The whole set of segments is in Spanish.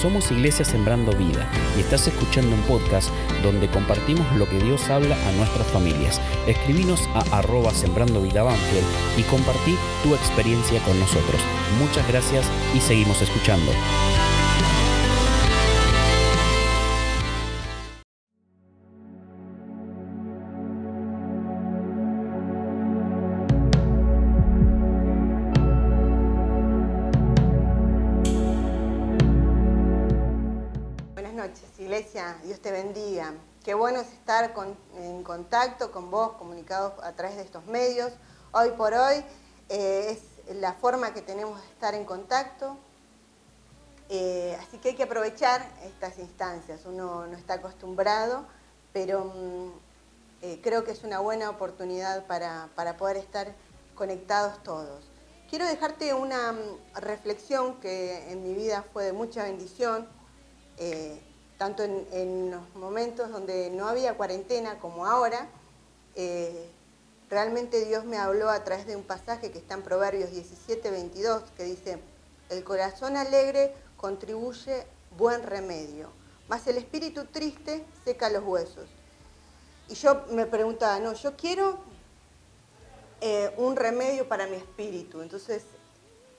Somos Iglesia Sembrando Vida y estás escuchando un podcast donde compartimos lo que Dios habla a nuestras familias. Escribinos a arroba Sembrando Vida y compartí tu experiencia con nosotros. Muchas gracias y seguimos escuchando. Iglesia. Dios te bendiga. Qué bueno es estar en contacto con vos, comunicados a través de estos medios. Hoy por hoy eh, es la forma que tenemos de estar en contacto. Eh, así que hay que aprovechar estas instancias. Uno no está acostumbrado, pero mm, eh, creo que es una buena oportunidad para, para poder estar conectados todos. Quiero dejarte una mm, reflexión que en mi vida fue de mucha bendición, tanto en, los momentos donde no había cuarentena como ahora. eh, realmente Dios me habló a través de un pasaje que está en Proverbios 17, 22, que dice, el corazón alegre contribuye buen remedio, mas el espíritu triste seca los huesos. Y yo me preguntaba, no, yo quiero eh, un remedio para mi espíritu, entonces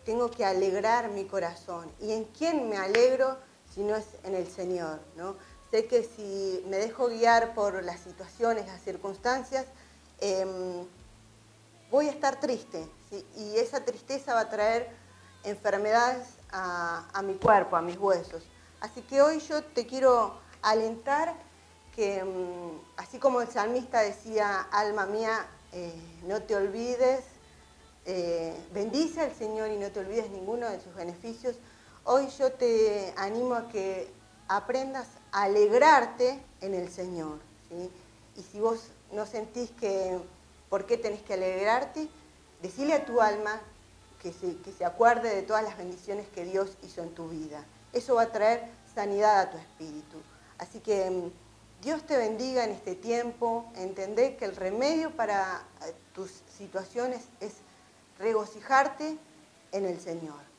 tengo que alegrar mi corazón. ¿Y en quién me alegro si no es en el Señor? ¿no? Sé que si me dejo guiar por las situaciones, las circunstancias, em, voy a estar triste. ¿sí? Y esa tristeza va a traer enfermedades a, a mi cuerpo, a mis huesos. Así que hoy yo te quiero alentar que, mm, así como el salmista decía, alma mía, eh, no te olvides, eh, bendice al Señor y no te olvides ninguno de sus beneficios, hoy yo te animo a que aprendas a alegrarte en el Señor. Y si vos no sentís que, ¿por qué tenés que alegrarte? Decile a tu alma que se, que se acuerde de todas las bendiciones que Dios hizo en tu vida. Eso va a traer sanidad a tu espíritu. Así que mm, Dios te bendiga en este tiempo. Entendé que el remedio para eh, tus situaciones es regocijarte en el Señor.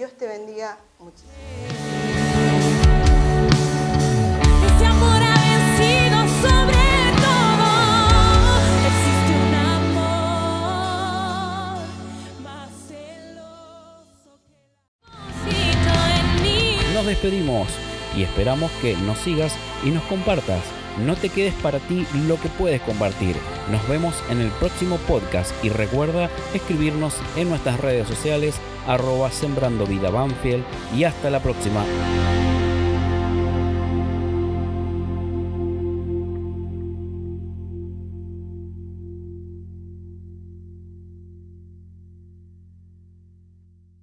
Dios te bendiga muchísimo. Ese amor ha vencido sobre todo. Existe un amor más celoso que la en mí. Nos despedimos y esperamos que nos sigas y nos compartas. No te quedes para ti lo que puedes compartir. Nos vemos en el próximo podcast y recuerda escribirnos en nuestras redes sociales arroba sembrando vida y hasta la próxima.